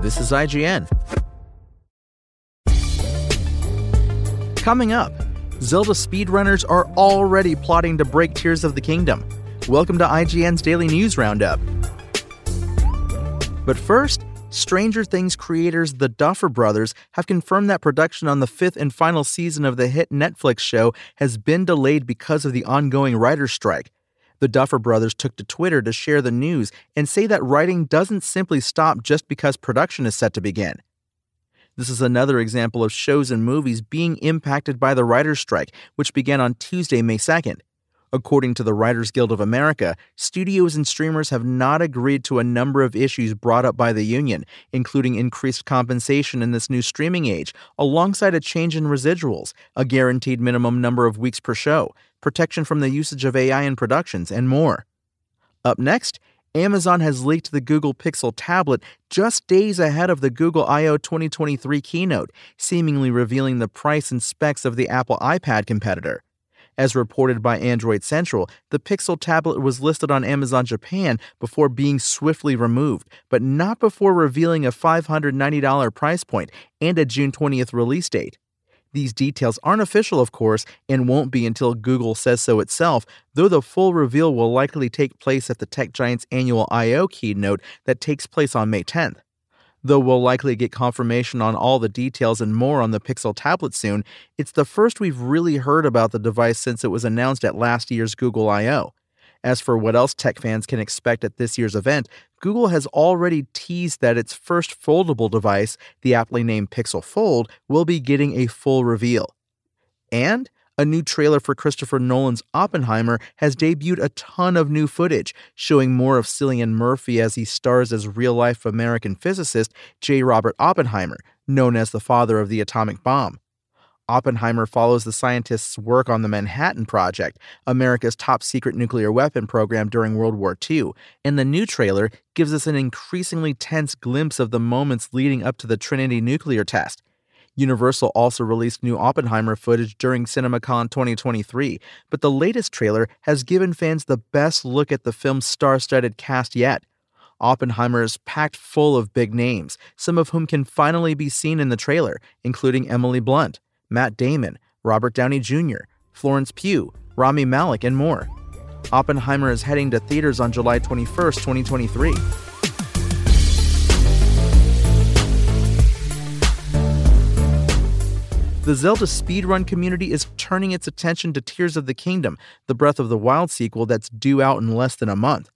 This is IGN. Coming up, Zelda speedrunners are already plotting to break Tears of the Kingdom. Welcome to IGN's Daily News Roundup. But first, Stranger Things creators the Duffer Brothers have confirmed that production on the fifth and final season of the hit Netflix show has been delayed because of the ongoing writer's strike. The Duffer Brothers took to Twitter to share the news and say that writing doesn't simply stop just because production is set to begin. This is another example of shows and movies being impacted by the writer's strike, which began on Tuesday, May 2nd. According to the Writers Guild of America, studios and streamers have not agreed to a number of issues brought up by the union, including increased compensation in this new streaming age, alongside a change in residuals, a guaranteed minimum number of weeks per show, protection from the usage of AI in productions, and more. Up next, Amazon has leaked the Google Pixel tablet just days ahead of the Google I/O 2023 keynote, seemingly revealing the price and specs of the Apple iPad competitor. As reported by Android Central, the Pixel tablet was listed on Amazon Japan before being swiftly removed, but not before revealing a $590 price point and a June 20th release date. These details aren't official, of course, and won't be until Google says so itself, though the full reveal will likely take place at the tech giant's annual I/O keynote that takes place on May 10th. Though we'll likely get confirmation on all the details and more on the Pixel tablet soon, it's the first we've really heard about the device since it was announced at last year's Google I/O. As for what else tech fans can expect at this year's event, Google has already teased that its first foldable device, the aptly named Pixel Fold, will be getting a full reveal. And a new trailer for Christopher Nolan's Oppenheimer has debuted a ton of new footage, showing more of Cillian Murphy as he stars as real life American physicist J. Robert Oppenheimer, known as the father of the atomic bomb. Oppenheimer follows the scientist's work on the Manhattan Project, America's top secret nuclear weapon program during World War II, and the new trailer gives us an increasingly tense glimpse of the moments leading up to the Trinity nuclear test. Universal also released new Oppenheimer footage during CinemaCon 2023, but the latest trailer has given fans the best look at the film's star studded cast yet. Oppenheimer is packed full of big names, some of whom can finally be seen in the trailer, including Emily Blunt, Matt Damon, Robert Downey Jr., Florence Pugh, Rami Malek, and more. Oppenheimer is heading to theaters on July 21st, 2023. The Zelda speedrun community is turning its attention to Tears of the Kingdom, the Breath of the Wild sequel that's due out in less than a month.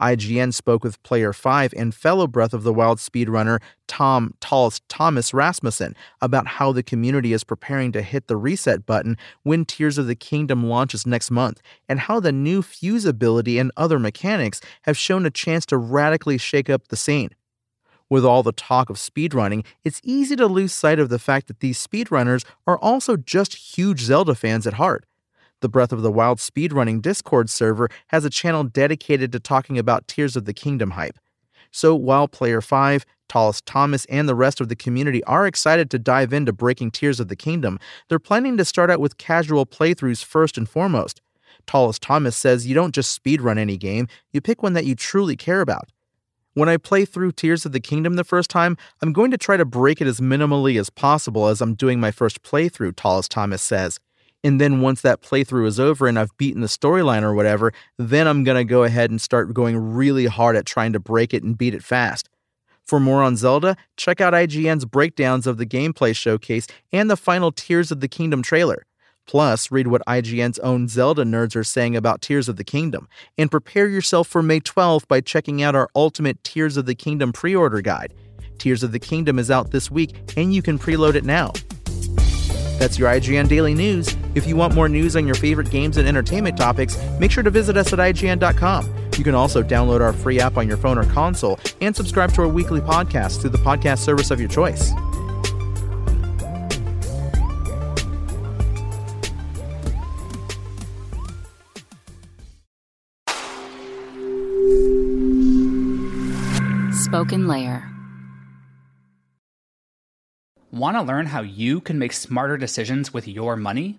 IGN spoke with Player 5 and fellow Breath of the Wild speedrunner Tom Tallest Thomas Rasmussen about how the community is preparing to hit the reset button when Tears of the Kingdom launches next month, and how the new fuse ability and other mechanics have shown a chance to radically shake up the scene. With all the talk of speedrunning, it's easy to lose sight of the fact that these speedrunners are also just huge Zelda fans at heart. The Breath of the Wild speedrunning Discord server has a channel dedicated to talking about Tears of the Kingdom hype. So while Player 5, Tallest Thomas, and the rest of the community are excited to dive into breaking Tears of the Kingdom, they're planning to start out with casual playthroughs first and foremost. Tallest Thomas says you don't just speedrun any game, you pick one that you truly care about. When I play through Tears of the Kingdom the first time, I'm going to try to break it as minimally as possible as I'm doing my first playthrough, Tallest Thomas says. And then once that playthrough is over and I've beaten the storyline or whatever, then I'm going to go ahead and start going really hard at trying to break it and beat it fast. For more on Zelda, check out IGN's breakdowns of the gameplay showcase and the final Tears of the Kingdom trailer. Plus, read what IGN's own Zelda nerds are saying about Tears of the Kingdom, and prepare yourself for May 12th by checking out our Ultimate Tears of the Kingdom pre order guide. Tears of the Kingdom is out this week, and you can preload it now. That's your IGN Daily News. If you want more news on your favorite games and entertainment topics, make sure to visit us at IGN.com. You can also download our free app on your phone or console and subscribe to our weekly podcast through the podcast service of your choice. Spoken Layer. Want to learn how you can make smarter decisions with your money?